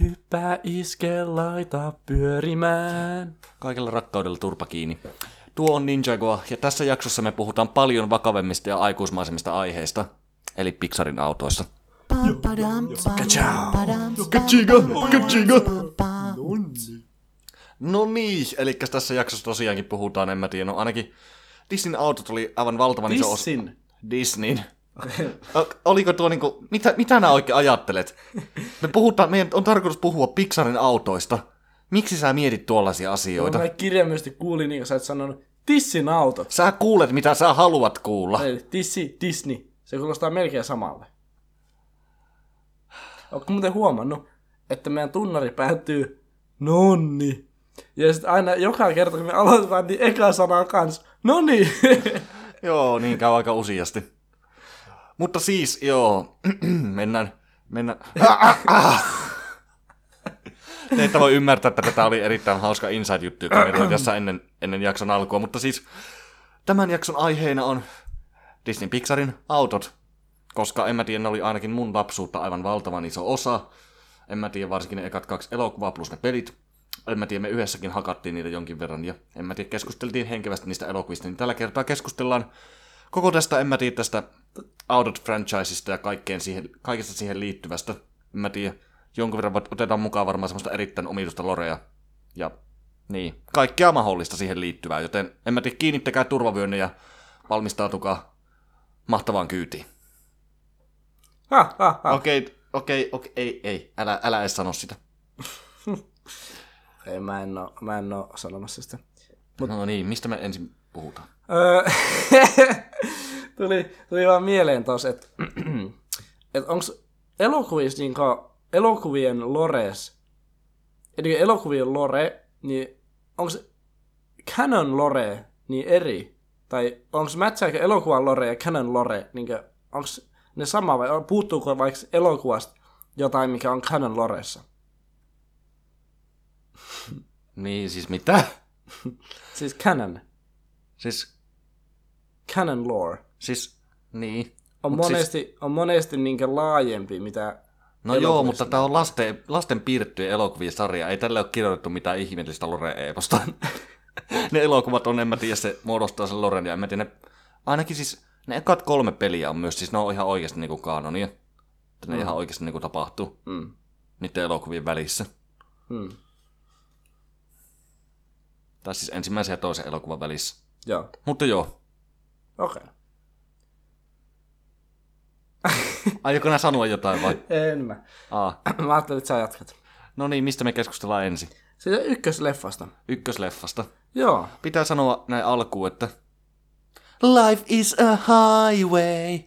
Hyppää, iske, laita pyörimään. Kaikella rakkaudella turpa kiinni. Tuo on Ninjagoa, ja tässä jaksossa me puhutaan paljon vakavemmista ja aikuismaisemmista aiheista, eli Pixarin. Kachiga, kachiga. No niin, eli tässä jaksossa tosiaankin puhutaan, en mä tiedä, no ainakin Disneyn autot oli aivan valtavan iso osa. Disneyn. Oliko tuo niinku, mitä, mitä nää oikein ajattelet? Me puhutaan, meidän on tarkoitus puhua Pixarin autoista. Miksi sä mietit tuollaisia asioita? Mä kirjaimellisesti kuulin, niin sä et sanonut, Dissin autot. Sä kuulet, mitä sä haluat kuulla. Eli Dissi, Disney. Se kuulostaa melkein samalle. Ootko muuten huomannut, että meidän tunnari päättyy nonni. Ja sitten aina joka kerta, kun me aloitetaan, niin eka sana on kans nonni. Joo, niin käy aika useasti. Mutta siis, joo, mennään, mennään. Te ette voi ymmärtää, että tätä oli erittäin hauska inside-juttu, joka meillä oli tässä ennen, ennen jakson alkua. Mutta siis, tämän jakson aiheena on Disney Pixarin autot. Koska en mä tiedä, ne oli ainakin mun lapsuutta aivan valtavan iso osa. En mä tiedä, varsinkin ne ekat kaksi elokuvaa plus ne pelit. En mä tiedä, me yhdessäkin hakattiin niitä jonkin verran ja en mä tiedä, keskusteltiin henkevästi niistä elokuvista. Niin tällä kertaa keskustellaan koko tästä, en mä tiedä, tästä Autot franchisesta ja kaikkeen siihen, kaikesta siihen liittyvästä. En mä tiedä, jonkun verran otetaan mukaan varmaan semmoista erittäin omituista lorea. Ja niin, kaikkea mahdollista siihen liittyvää, joten en mä tiedä, kiinnittäkää turvavyönne ja valmistautukaa mahtavaan kyytiin. ha, ha, ha. Okei, okei, okei, ei, ei, älä, älä edes sano sitä. Ei, mä en oo, mä en oo sanomassa sitä. No niin, mistä me ensin puhutaan? Tuli, tuli vaan mieleen tos, että et onks elokuvissa niinku, elokuvien lores, eli elokuvien lore, niin onks canon lore niin eri? Tai onks mätsääkö elokuvan lore ja canon lore, niinku, onks ne sama vai puuttuuko vaikka elokuvasta jotain, mikä on canon loressa? Niin, siis mitä? Siis canon. Siis, Canon lore. Siis, niin. On Mut siis- monesti, on monesti niinkö laajempi, mitä No joo, mutta tämä on lasten, lasten piirrettyjen elokuvien sarja. Ei tälle ole kirjoitettu mitään ihmeellistä lore-eeposta. ne elokuvat on, en mä tiedä, se muodostaa sen loren. Ja en mä tiedä, ne, ainakin siis ne ekat kolme peliä on myös, siis ne on ihan oikeasti niinku kaanonia. Että ne mm. ihan oikeasti niinku tapahtuu Mm. niiden elokuvien välissä. Mm. Tai siis ensimmäisen ja toisen elokuvan välissä. Joo, Mutta joo, okei. Okay. aiotko nää sanoa jotain vai? En mä. Aa. mä ajattelin, että sä jatkat. No niin, mistä me keskustellaan ensin? Siitä ykkösleffasta. Ykkösleffasta. Joo. Pitää sanoa näin alkuun, että Life is a highway.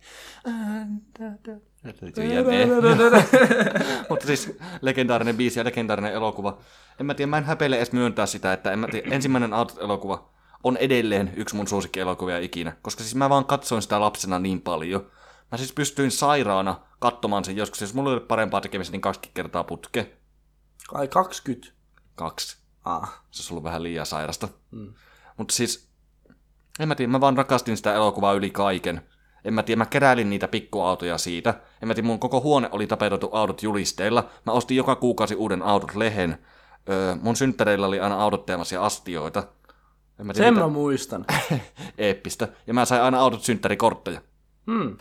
Mutta siis legendaarinen biisi ja legendaarinen elokuva. En mä tiedä, mä en häpeile edes myöntää sitä, että en mä tiedä, ensimmäinen Autot-elokuva on edelleen yksi mun suosikkielokuvia ikinä. Koska siis mä vaan katsoin sitä lapsena niin paljon. Mä siis pystyin sairaana katsomaan sen joskus. Jos mulla oli parempaa tekemistä, niin kaksi kertaa putke. Ai 20. Kaksi. Ah. Se olisi ollut vähän liian sairasta. Mm. Mutta siis, en mä tiedä, mä vaan rakastin sitä elokuvaa yli kaiken. En mä tiedä, mä keräilin niitä pikkuautoja siitä. En mä tiedä, mun koko huone oli tapetoitu autot julisteilla. Mä ostin joka kuukausi uuden autot-lehen. Öö, mun synttäreillä oli aina autot teemaisia astioita. En mä tiedä, Sen mitä mä muistan. eeppistä. Ja mä sain aina autot synttärikortteja. Hmm.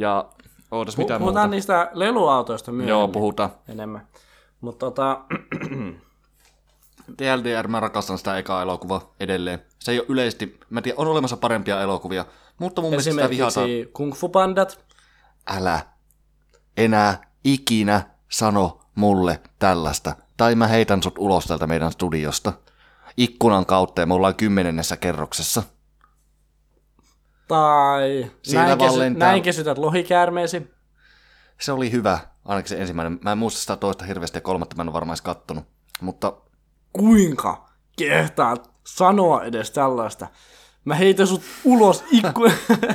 Ja ootas mitä Puhutaan muuta. niistä leluautoista myöhemmin. Joo, puhutaan. Enemmän. Mutta tota, TLDR, mä rakastan sitä ekaa elokuvaa edelleen. Se ei ole yleisesti, mä tiedän, on olemassa parempia elokuvia, mutta mun mielestä sitä vihataan. Kung Fu Pandat. Älä enää ikinä sano mulle tällaista. Tai mä heitän sut ulos täältä meidän studiosta. Ikkunan kautta ja me ollaan kymmenennessä kerroksessa. Tai Siinä näin, kesy- näin kesytät lohikäärmeesi. Se oli hyvä, ainakin se ensimmäinen. Mä en muista sitä toista hirveästi ja kolmatta mä en varmaan edes kattonut. Mutta Kuinka kehtaat sanoa edes tällaista? Mä heitän sut ulos ikkunan.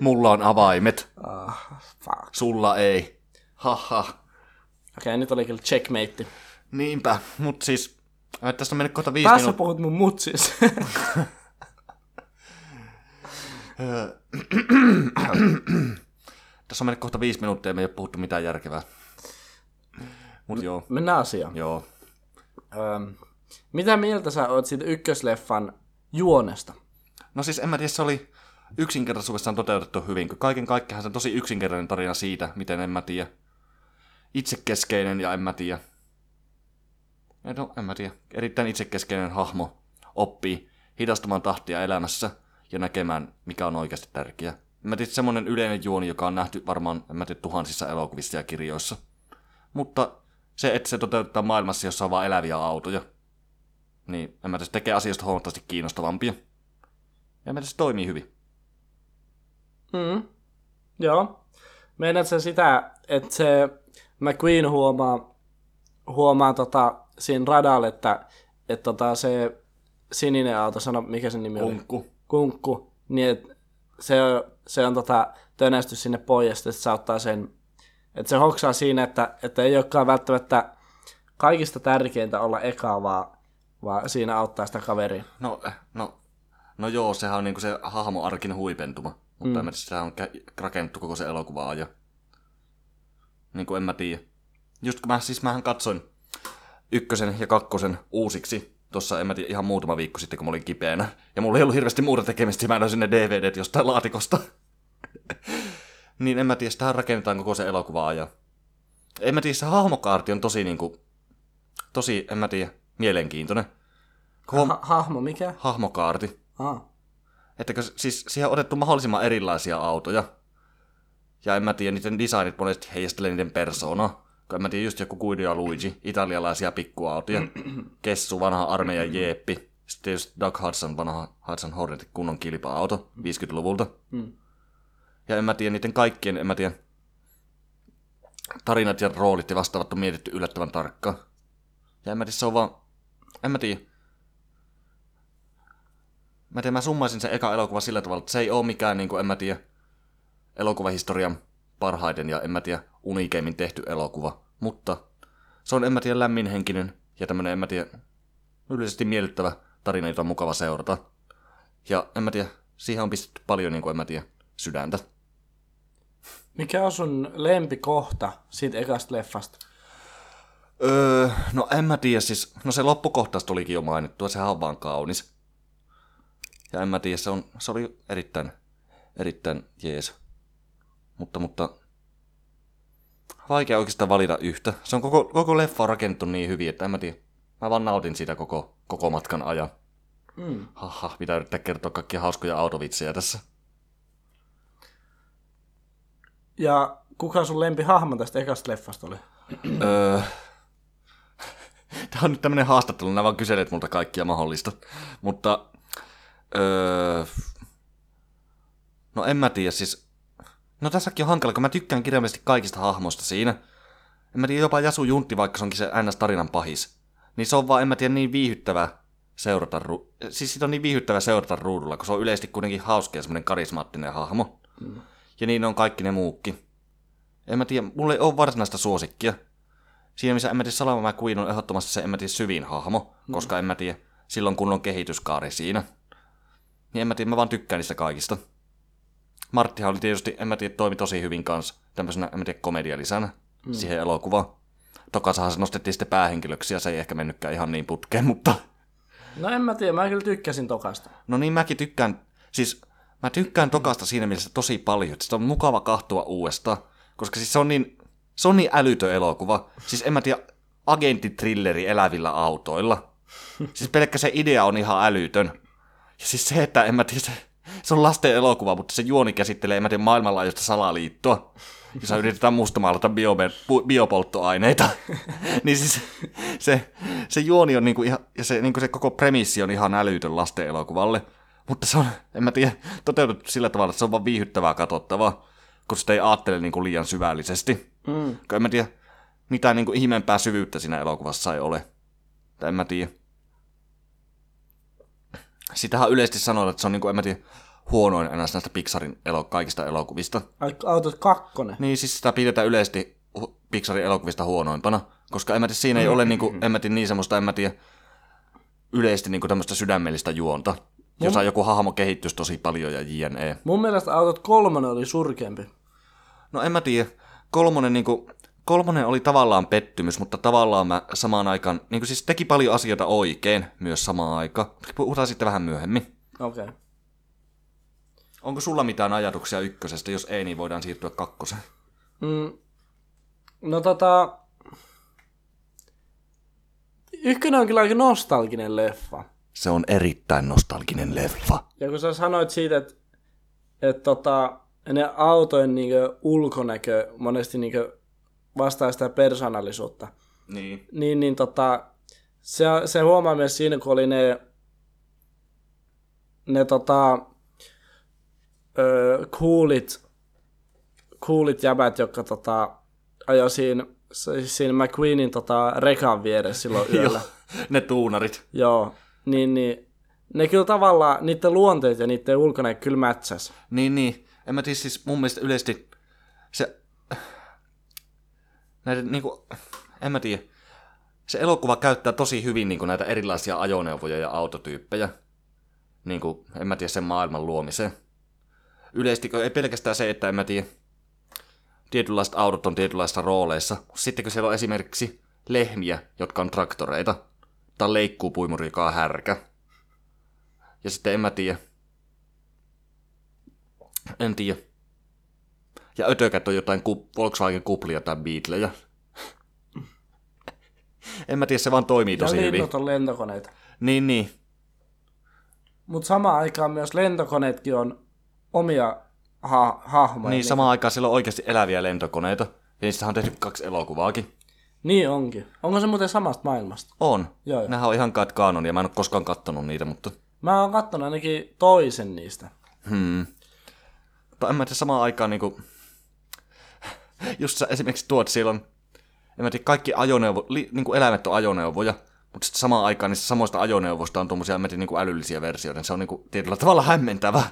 mulla on avaimet, ah, fuck. sulla ei. Haha. Okei, okay, nyt oli kyllä checkmate. Niinpä, mut siis tästä on mennyt kohta viisi Tässä minuuttia. puhut mun mutsis. Tässä on mennyt kohta viisi minuuttia ja me ei ole puhuttu mitään järkevää. Mut joo, Mennään asiaan. joo. Öm, mitä mieltä sä oot siitä ykkösleffan juonesta? No siis en mä tiedä, se oli yksinkertaisuudessaan toteutettu hyvin, kun kaiken kaikkiaan se on tosi yksinkertainen tarina siitä, miten en mä tiedä. Itsekeskeinen ja en mä tiedä. Ei, No, en mä tiedä. Erittäin itsekeskeinen hahmo oppii hidastamaan tahtia elämässä ja näkemään, mikä on oikeasti tärkeää. Mä tiedä, semmonen yleinen juoni, joka on nähty varmaan, en mä tiedä, tuhansissa elokuvissa ja kirjoissa. Mutta se, että se toteutetaan maailmassa, jossa on vain eläviä autoja, niin en mä tiedä, se tekee asioista huomattavasti kiinnostavampia. Ja mä tiedä, se toimii hyvin. Mm. Joo. Meinaat sä sitä, että se McQueen huomaa, huomaa tota, siinä radalla, että, että tota, se sininen auto, sano mikä sen nimi oli? Kunkku. Niin, että se, se on tota, tönästy sinne pois, ja sitten se ottaa sen, että se hoksaa siinä, että, että ei olekaan välttämättä kaikista tärkeintä olla eka, vaan, vaan siinä auttaa sitä kaveria. No, no, no joo, sehän on niinku se hahmoarkin huipentuma. Mutta mm. sehän on rakennettu koko se elokuva ajan. Niin kuin en mä tiedä. Just kun mä, siis mähän katsoin ykkösen ja kakkosen uusiksi tuossa, en mä tiedä, ihan muutama viikko sitten, kun mä olin kipeänä. Ja mulla ei ollut hirveästi muuta tekemistä, ja mä löysin ne DVDt jostain laatikosta. niin en mä tiedä, sitähän rakennetaan koko se elokuva ajan. En mä tiedä, se hahmokaarti on tosi niinku, tosi, en mä tiedä, mielenkiintoinen. Kun Ha- hahmo, mikä? hahmokaarti. Ah. Että kun siis siihen on otettu mahdollisimman erilaisia autoja. Ja en mä tiedä, niiden designit monesti heijastelee niiden persoonaa. Kun mä tiedä, just joku Guido Luigi, italialaisia pikkuautoja. Kessu, vanha armeijan jeeppi. Sitten just Doug Hudson, vanha Hudson Hornet, kunnon kilpa-auto 50-luvulta. Mm. Ja en mä tiedä, niiden kaikkien, en mä tiedä, tarinat ja roolit ja vastaavat on mietitty yllättävän tarkkaan. Ja en mä tiedä, se on vaan, en mä tiedä. Mä tiedän, mä summaisin sen eka elokuva sillä tavalla, että se ei ole mikään, niin kuin, en mä tiedä, elokuvahistorian parhaiten ja en mä tiedä, unikeimmin tehty elokuva. Mutta se on, en mä tiedä, lämminhenkinen ja tämmönen, en mä tiedä, yleisesti miellyttävä tarina, jota on mukava seurata. Ja en mä tiedä, siihen on pistetty paljon, niin kuin, en mä tiedä, sydäntä. Mikä on sun lempikohta siitä ekasta leffasta? Öö, no en mä tiedä, siis, no se loppukohtaus tulikin jo mainittua, sehän on vaan kaunis. Ja en mä tiedä, se, on, se oli erittäin, erittäin jees. Mutta, mutta, vaikea oikeastaan valita yhtä. Se on koko, koko leffa on rakennettu niin hyvin, että en mä tiedä. Mä vaan nautin siitä koko, koko matkan ajan. Mm. Haha, pitää yrittää kertoa kaikkia hauskoja autovitsejä tässä. Ja kuka sun lempihahmo tästä ekasta leffasta oli? Öö, Tämä on nyt tämmönen haastattelu, nämä vaan kyselet multa kaikkia mahdollista. Mutta, öö, no en mä tiedä, siis, no tässäkin on hankala, kun mä tykkään kirjaimellisesti kaikista hahmoista siinä. En mä tiedä, jopa Jasu Juntti, vaikka se onkin se NS-tarinan pahis. Niin se on vaan, en mä tiedä, niin viihyttävä seurata, ru- siis siitä on niin viihyttävä seurata ruudulla, kun se on yleisesti kuitenkin hauska ja semmoinen karismaattinen hahmo. Mm. Ja niin on kaikki ne muukin. En mä tiedä, mulla ei ole varsinaista suosikkia. Siinä missä en mä tiedä, Salama McQueen on ehdottomasti se en mä tiedä syvin hahmo, koska en mä tiedä, silloin kun on kehityskaari siinä. Niin en mä tiedä, mä vaan tykkään niistä kaikista. Marttihan oli tietysti, en mä tiedä, toimi tosi hyvin kanssa tämmöisenä, en mä tiedä, komedialisänä mm. siihen elokuvaan. Tokasahan se nostettiin sitten päähenkilöksi ja se ei ehkä mennytkään ihan niin putkeen, mutta... No en mä tiedä, mä kyllä tykkäsin tokasta. No niin, mäkin tykkään, siis mä tykkään Tokasta siinä mielessä tosi paljon, että sitä on mukava kahtua uudestaan, koska siis se on niin, se on niin älytön elokuva. Siis en mä tiedä, agenttitrilleri elävillä autoilla. Siis pelkkä se idea on ihan älytön. Ja siis se, että en mä tiedä, se, se on lasten elokuva, mutta se juoni käsittelee, en mä tiedä, maailmanlaajuista salaliittoa. Jossa yritetään mustamaalata pu- biopolttoaineita. niin siis se, se juoni on niinku ihan, ja se, niinku se koko premissi on ihan älytön lasten elokuvalle. Mutta se on, en mä tiedä, toteutettu sillä tavalla, että se on vaan viihyttävää katsottavaa, kun sitä ei ajattele niinku liian syvällisesti. Mm. Kun en mä tiedä, mitään niinku ihmeempää syvyyttä siinä elokuvassa ei ole. Tai en mä tiedä. Sitähän yleisesti sanotaan, että se on niinku, en mä tiedä, huonoin enää näistä Pixarin elo- kaikista elokuvista. Autot kakkonen. Niin, siis sitä pidetään yleisesti Pixarin elokuvista huonoimpana, koska en mä tiedä, siinä ei ole niinku, en mä tiedä, niin semmoista, en mä tiedä, yleisesti niinku tämmöistä sydämellistä juonta, jossa joku hahmo kehittyisi tosi paljon ja jne. Mun mielestä Autot kolmonen oli surkeampi. No en mä tiedä, kolmonen niinku, kolmonen oli tavallaan pettymys, mutta tavallaan mä samaan aikaan, niin kuin siis teki paljon asioita oikein myös samaan aikaan. Puhutaan sitten vähän myöhemmin. Okei. Okay. Onko sulla mitään ajatuksia ykkösestä? Jos ei, niin voidaan siirtyä kakkoseen. Mm, no tota... Ykkönen on kyllä aika nostalginen leffa. Se on erittäin nostalginen leffa. Ja kun sä sanoit siitä, että et tota, ne autojen niinkö ulkonäkö monesti niinkö vastaa sitä persoonallisuutta, Niin. niin, niin tota, se, se huomaa myös siinä, kun oli ne, ne tota, ö, coolit, coolit jäbät, jotka tota, ajoi siinä, siinä McQueenin tota, rekan vieressä silloin yöllä. ne tuunarit. Joo, niin, niin ne kyllä tavallaan, niiden luonteet ja niiden ulkonäkö kyllä mätsäs. Niin, niin. En mä tiedä, siis mun mielestä yleisesti se... Näiden niinku... En mä tiedä. Se elokuva käyttää tosi hyvin niinku näitä erilaisia ajoneuvoja ja autotyyppejä. Niinku, en mä tiedä, sen maailman luomiseen. Yleisesti ei pelkästään se, että en mä tiedä, tietynlaiset autot on tietynlaisissa rooleissa. Sitten kun siellä on esimerkiksi lehmiä, jotka on traktoreita, tai leikkuupuimuri, joka on härkä. Ja sitten en mä tiedä, en tiedä. Ja ötökät on jotain ku- Volkswagen kuplia tai Beatlejä. en mä tiedä, se vaan toimii tosi ja hyvin. linnut on lentokoneita. Niin, niin. Mutta samaan aikaan myös lentokoneetkin on omia ha- hahmoja. Niin, samaan aikaan siellä on oikeasti eläviä lentokoneita. Ja niistä on tehty kaksi elokuvaakin. Niin onkin. Onko se muuten samasta maailmasta? On. Joo, joo. Nämähän on ihan kai kanonia. Mä en ole koskaan kattonut niitä, mutta... Mä oon kattonut ainakin toisen niistä. Hmm. Mutta en mä tiedä samaan aikaan niinku... Just sä esimerkiksi tuot silloin... En mä tiedä, kaikki ajoneuvo... Li, niinku eläimet on ajoneuvoja. Mutta sitten samaan aikaan niistä samoista ajoneuvoista on tuommoisia tiedä, niinku älyllisiä versioita. Se on niinku tietyllä tavalla hämmentävä.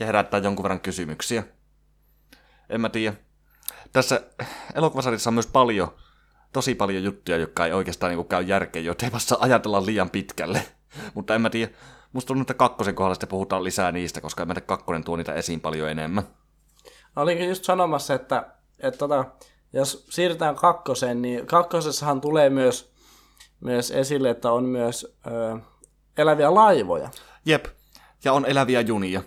Ja herättää jonkun verran kysymyksiä. En mä tiedä. Tässä elokuvasarjassa on myös paljon, tosi paljon juttuja, jotka ei oikeastaan niinku käy järkeen, joita ei vasta ajatella liian pitkälle. Mutta en mä tiedä, musta tuntuu, että kakkosen kohdalla sitten puhutaan lisää niistä, koska en mä tiedä, kakkonen tuo niitä esiin paljon enemmän. Olinkin just sanomassa, että, että tota, jos siirrytään kakkoseen, niin kakkosessahan tulee myös, myös esille, että on myös ö, eläviä laivoja. Jep, ja on eläviä junia.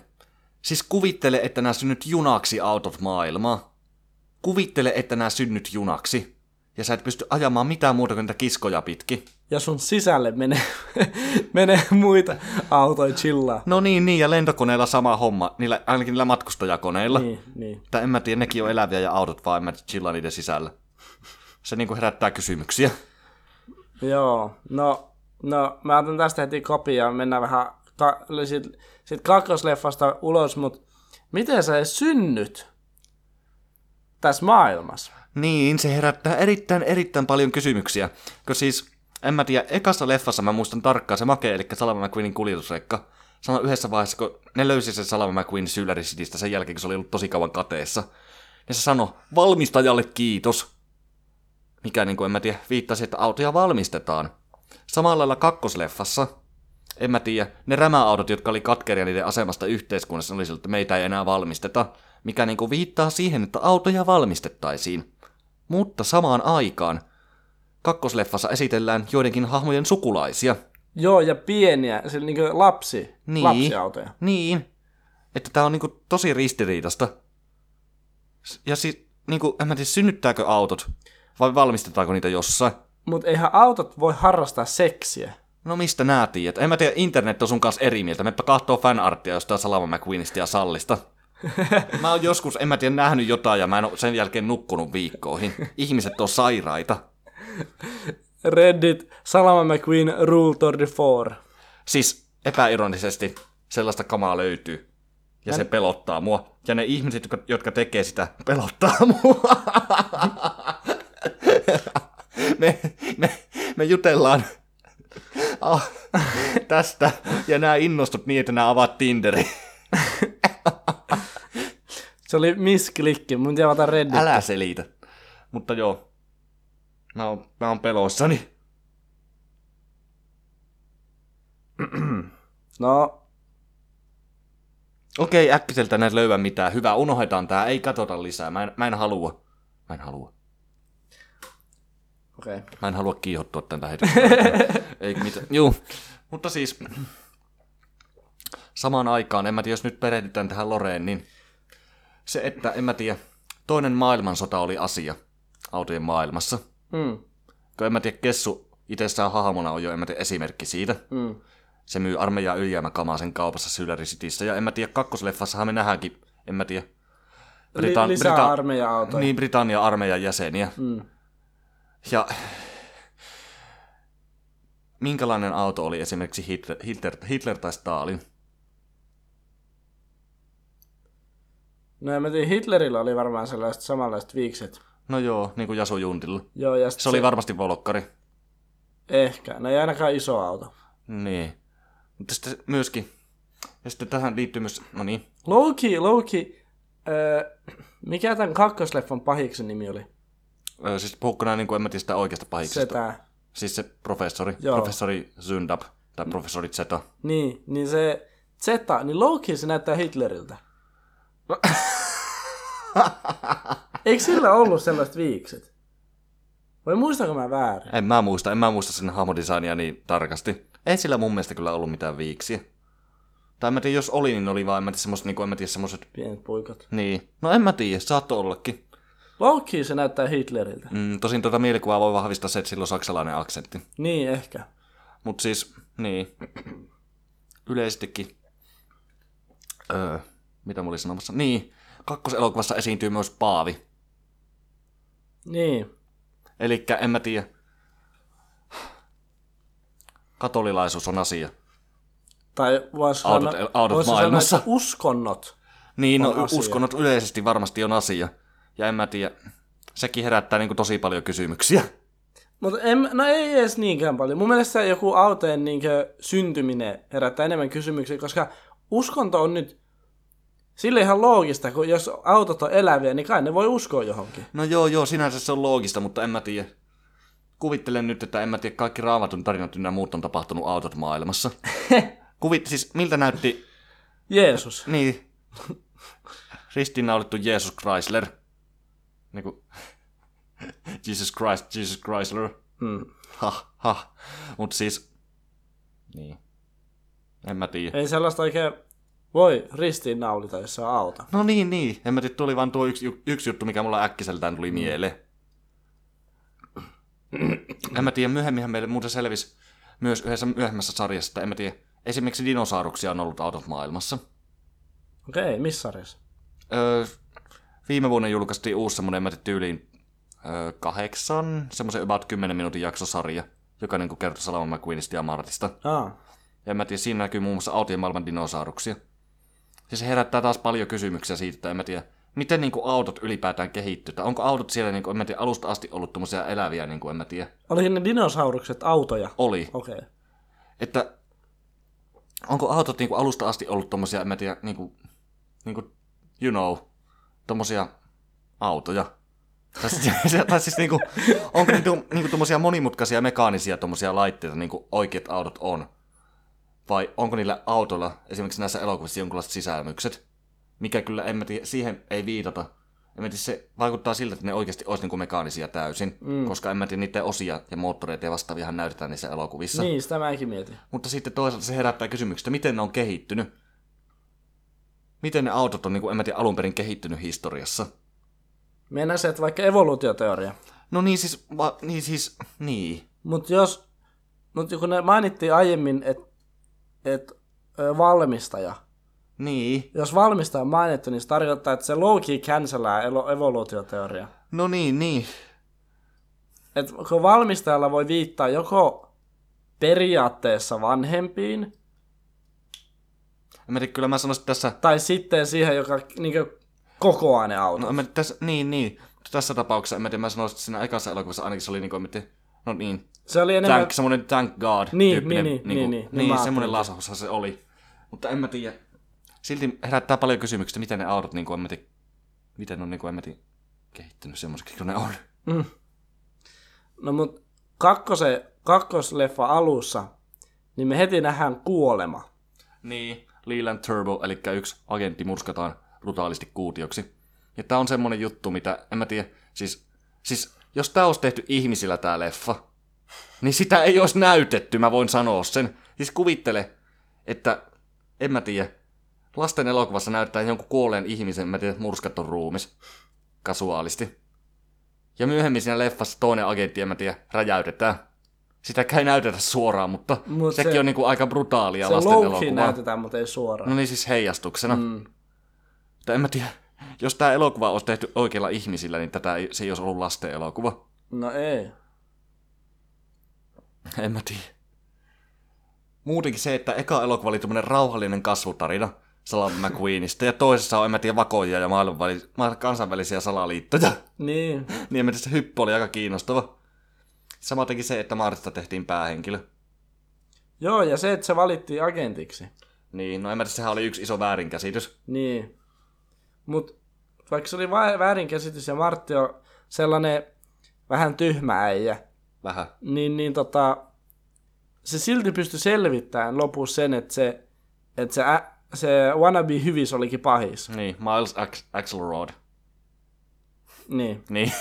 Siis kuvittele, että nämä synnyt junaksi autot maailmaa. Kuvittele, että nämä synnyt junaksi. Ja sä et pysty ajamaan mitään muuta kuin niitä kiskoja pitkin. Ja sun sisälle menee, menee muita autoja chillaa. No niin, niin, ja lentokoneilla sama homma. Niillä, ainakin niillä matkustajakoneilla. Niin, niin. Tai en mä tiedä, nekin on eläviä ja autot vaan en mä chillaa niiden sisällä. Se niinku herättää kysymyksiä. Joo, no, no mä otan tästä heti kopia ja mennään vähän ka- sit, sit kakkosleffasta ulos, mutta miten sä synnyt tässä maailmassa? Niin, se herättää erittäin, erittäin paljon kysymyksiä. Kun siis, en mä tiedä, ekassa leffassa mä muistan tarkkaan se Make, eli Salama McQueenin kuljetusrekka. Sano yhdessä vaiheessa, kun ne löysi sen Salama McQueen Sylerisitistä sen jälkeen, kun se oli ollut tosi kauan kateessa. Ja se sanoi, valmistajalle kiitos. Mikä, niin kuin, en mä tiedä, viittasi, että autoja valmistetaan. Samalla lailla kakkosleffassa, en mä tiedä, ne rämäautot, jotka oli katkeria niiden asemasta yhteiskunnassa, oli sillä, että meitä ei enää valmisteta. Mikä niin kuin viittaa siihen, että autoja valmistettaisiin. Mutta samaan aikaan kakkosleffassa esitellään joidenkin hahmojen sukulaisia. Joo, ja pieniä, siis niinku lapsi, Niin. lapsiautoja. Niin. Että tää on niinku tosi ristiriitasta. S- Ja siis, niinku, en mä tiedä, synnyttääkö autot vai valmistetaanko niitä jossain. Mutta eihän autot voi harrastaa seksiä. No mistä nää tiedät? En mä tiedä, internet on sun kanssa eri mieltä. Meppä kahtoo fanarttia jostain Salama McQueenista ja Sallista. mä oon joskus, en mä tiedä, nähnyt jotain ja mä en oo sen jälkeen nukkunut viikkoihin. Ihmiset on sairaita. Reddit, Salama McQueen, Rule 34. Siis epäironisesti sellaista kamaa löytyy. Ja se pelottaa mua. Ja ne ihmiset, jotka, jotka tekee sitä, pelottaa mua. me, me, me jutellaan ah, tästä. Ja nämä innostut niin, että nämä avaat Tinderin. Se oli misklikki, mun avata Reddit. Älä selitä. Mutta joo. Mä oon, mä oon peloissani. No, Okei, äkkiseltä näet löyä mitään. Hyvä, unohdetaan tää. Ei katsota lisää. Mä en, mä en halua. Mä en halua. Okei. Okay. Mä en halua kiihottua tämän lähetyksen. Ei mitään. Juu. Mutta siis samaan aikaan, en mä tiedä, jos nyt perehdytään tähän Loreen, niin se, että en mä tiedä, toinen maailmansota oli asia autojen maailmassa. Mm. Kun en mä tiedä, Kessu itsessään hahmona on jo, en mä tiedä, esimerkki siitä. Mm. Se myy armeijaa ylijäämäkamaa sen kaupassa Sylläri Cityssä. Ja en mä tiedä, kakkosleffassahan me nähdäänkin, en mä tiedä, Britan- lisää Brita- armeija-autoja. Niin, Britannia armeijan jäseniä. Mm. Ja minkälainen auto oli esimerkiksi Hitler, Hitler, Hitler tai Stalin? No en mä tiedä, Hitlerillä oli varmaan sellaiset samanlaiset viikset. No joo, niin kuin Jasu Juntilla. Joo, ja sit Se oli varmasti volkkari. Ehkä, no ei ainakaan iso auto. Niin. Mutta sitten myöskin, ja sitten tähän liittyy myös, no niin, Loki, Loki, öö, mikä tämän kakkosleffan pahiksen nimi oli? Öö, siis puhukko nää, niin kuin, en mä tiedä sitä oikeasta Se pahiksesta. tää. Siis se professori, Joo. professori Zundab, tai professori Zeta. Niin, niin se Zeta, niin Loki se näyttää Hitleriltä. Eikö sillä ollut sellaiset viikset? Vai muistanko mä väärin? En mä muista, en mä muista sen hahmodesignia niin tarkasti. Ei sillä mun mielestä kyllä ollut mitään viiksiä. Tai en mä tiedä, jos oli, niin oli vaan, en mä tiedä, semmoset, niin kuin, en mä tiedä, semmoset, Pienet puikot. niin. No en mä tiedä, saattoi ollakin. Loki se näyttää Hitleriltä. Mm, tosin tuota mielikuvaa voi vahvistaa se, että sillä on saksalainen aksentti. Niin, ehkä. Mutta siis, niin. Yleisestikin. Öö, mitä mä olin sanomassa? Niin, kakkoselokuvassa esiintyy myös Paavi. Niin. Eli en mä tiedä. Katolilaisuus on asia. Tai voisi sanoa, voisi sanoa, että uskonnot. Niin, no asia. uskonnot yleisesti varmasti on asia. Ja en mä tiedä, sekin herättää niin tosi paljon kysymyksiä. Mutta en, no ei edes niinkään paljon. Mun mielestä joku autojen niinkö syntyminen herättää enemmän kysymyksiä, koska uskonto on nyt sille ihan loogista, kun jos autot on eläviä, niin kai ne voi uskoa johonkin. No joo, joo, sinänsä se on loogista, mutta en mä tiedä. Kuvittelen nyt, että en mä tiedä, kaikki raamatun tarinat ynnä muut on tapahtunut autot maailmassa. Kuvit, siis miltä näytti, Jeesus. niin, ristiinnaulittu Jeesus Chrysler. Niin kuin, Jesus Christ, Jesus Chrysler. Hmm. Ha, ha. Mut siis, niin. En mä tiedä. Ei sellaista oikein voi ristiin naulita, jos se on auto. No niin, niin. En mä tiedä, tuli vaan tuo yksi, yksi juttu, mikä mulla äkkiseltään tuli mieleen. en mä tiedä, myöhemminhän meille muuten selvisi myös yhdessä myöhemmässä sarjassa, että en mä tiedä, esimerkiksi dinosauruksia on ollut autot maailmassa. Okei, okay, missä sarjassa? Öö, viime vuonna julkaistiin uusi semmoinen, en mä tiedä, tyyliin öö, kahdeksan, semmoisen about 10 minuutin jaksosarja, joka niin kertoo Salama McQueenista ja Martista. Aa, Ja mä tiedän, siinä näkyy muun muassa autojen maailman dinosauruksia. Se herättää taas paljon kysymyksiä siitä, että en mä tiedä, miten niin kuin autot ylipäätään kehittyy. Tai onko autot siellä, niin kuin, en mä tiedä, alusta asti ollut tommosia eläviä, niin kuin, en mä tiedä. oli ne dinosaurukset autoja? Oli. Okei. Okay. Että onko autot niin kuin, alusta asti ollut tommosia, en mä tiedä, niin kuin, niin kuin you know, tommosia autoja. Tai siis, tai siis niinku, onko niitä niinku tommosia monimutkaisia mekaanisia tommosia laitteita, niin kuin oikeat autot on? Vai onko niillä autoilla, esimerkiksi näissä elokuvissa, jonkinlaiset sisäilmykset? Mikä kyllä, en mä tiedä, siihen ei viitata. En mä tiedä, se vaikuttaa siltä, että ne oikeasti olisi niinku mekaanisia täysin, mm. koska en mä tiedä, niiden osia ja moottoreita ja vastaaviahan näytetään niissä elokuvissa. Niin, sitä mäkin mietin. Mutta sitten toisaalta se herättää kysymyksestä, miten ne on kehittynyt. Miten ne autot on, niin kuin, en mä tiedä, alun perin kehittynyt historiassa. Mennään se, että vaikka evoluutioteoria. No niin siis, va, niin siis, niin. Mutta jos, mut kun ne mainittiin aiemmin, että et, ö, valmistaja, Niin. jos valmistaja on mainittu, niin se tarkoittaa, että se low-key cancelää evoluutioteoria. No niin, niin. Et kun valmistajalla voi viittaa joko periaatteessa vanhempiin, mä tiedä, kyllä mä sanoisin tässä, tai sitten siihen, joka niin kokoaa ne autot. no mä tässä, niin, niin. Tässä tapauksessa, en mä tiedä, mä sanoisin, että siinä ekassa elokuvassa ainakin se oli niin kuin, mä no niin, se oli enemmän... thank, semmoinen thank god Niin, tyyppinen, niin, niin, niinku, niin, niin, niin, mä niin semmoinen lasaushan se oli. Mutta en mä tiedä, silti herättää paljon kysymyksiä, miten ne autot, niin kuin, en mä tiedä, miten ne on, niin kuin, en mä tiedä, kehittynyt semmoiseksi kuin ne on. Mm. No mut kakkose, kakkosleffa alussa, niin me heti nähdään kuolema. Niin, Leland Turbo, eli yksi agentti murskataan brutaalisti kuutioksi. Ja tää on semmonen juttu, mitä, en mä tiedä, siis, siis jos tää olisi tehty ihmisillä tää leffa, niin sitä ei olisi näytetty, mä voin sanoa sen. Siis kuvittele, että, en mä tiedä, lasten elokuvassa näyttää jonkun kuolleen ihmisen, mä tiedän, murskattu ruumis, kasuaalisti. Ja myöhemmin siinä leffassa toinen agentti, en mä tiedä, räjäytetään. Sitä ei näytetä suoraan, mutta Mut sekin se- on niinku aika brutaalia Se lasten elokuvaa. näytetään, mutta ei suoraan. No niin siis heijastuksena. Mm. Mutta en mä tiedä, jos tämä elokuva olisi tehty oikeilla ihmisillä, niin tätä ei, se ei olisi ollut lasten elokuva. No ei. En mä tiedä. Muutenkin se, että eka elokuva oli tämmönen rauhallinen kasvutarina Salam McQueenista, ja toisessa on, en mä tiedä, vakoja ja maailmanväli- ma- kansainvälisiä salaliittoja. Niin. niin mä tiedä, se hyppy oli aika kiinnostava. Samatenkin se, että Martista tehtiin päähenkilö. Joo, ja se, että se valittiin agentiksi. Niin, no en mä tiedä, sehän oli yksi iso väärinkäsitys. Niin. Mut vaikka se oli väärinkäsitys ja Martti on sellainen vähän tyhmä äijä, Vähän. niin, niin tota, se silti pystyi selvittämään lopussa sen, että se, että se, ä, se wannabe hyvis olikin pahis. Niin, Miles Ax- Axelrod. Niin. Niin.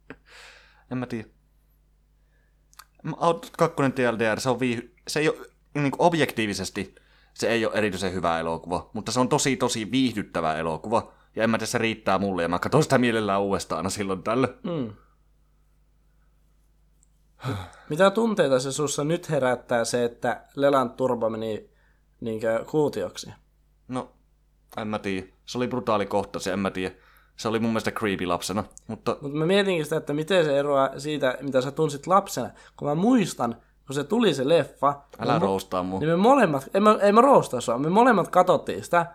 en mä tiedä. 2 TLDR, se on viihy... Se ei ole, niin objektiivisesti, se ei ole erityisen hyvä elokuva, mutta se on tosi tosi viihdyttävä elokuva. Ja en mä se riittää mulle, ja mä katson sitä mielellään uudestaan aina silloin tällä. Mm. Mitä tunteita se sussa nyt herättää se, että Lelan turbo meni niinkö kuutioksi? No, en mä tiedä. Se oli brutaali kohtaus, ja en mä tiedä. Se oli mun mielestä creepy lapsena, mutta Mutta mä mietinkin sitä, että miten se eroaa siitä, mitä sä tunsit lapsena. Kun mä muistan, kun se tuli se leffa, älä niin roustaa mua. Niin me molemmat, ei mä, ei mä roostaa sua, me molemmat katsottiin sitä.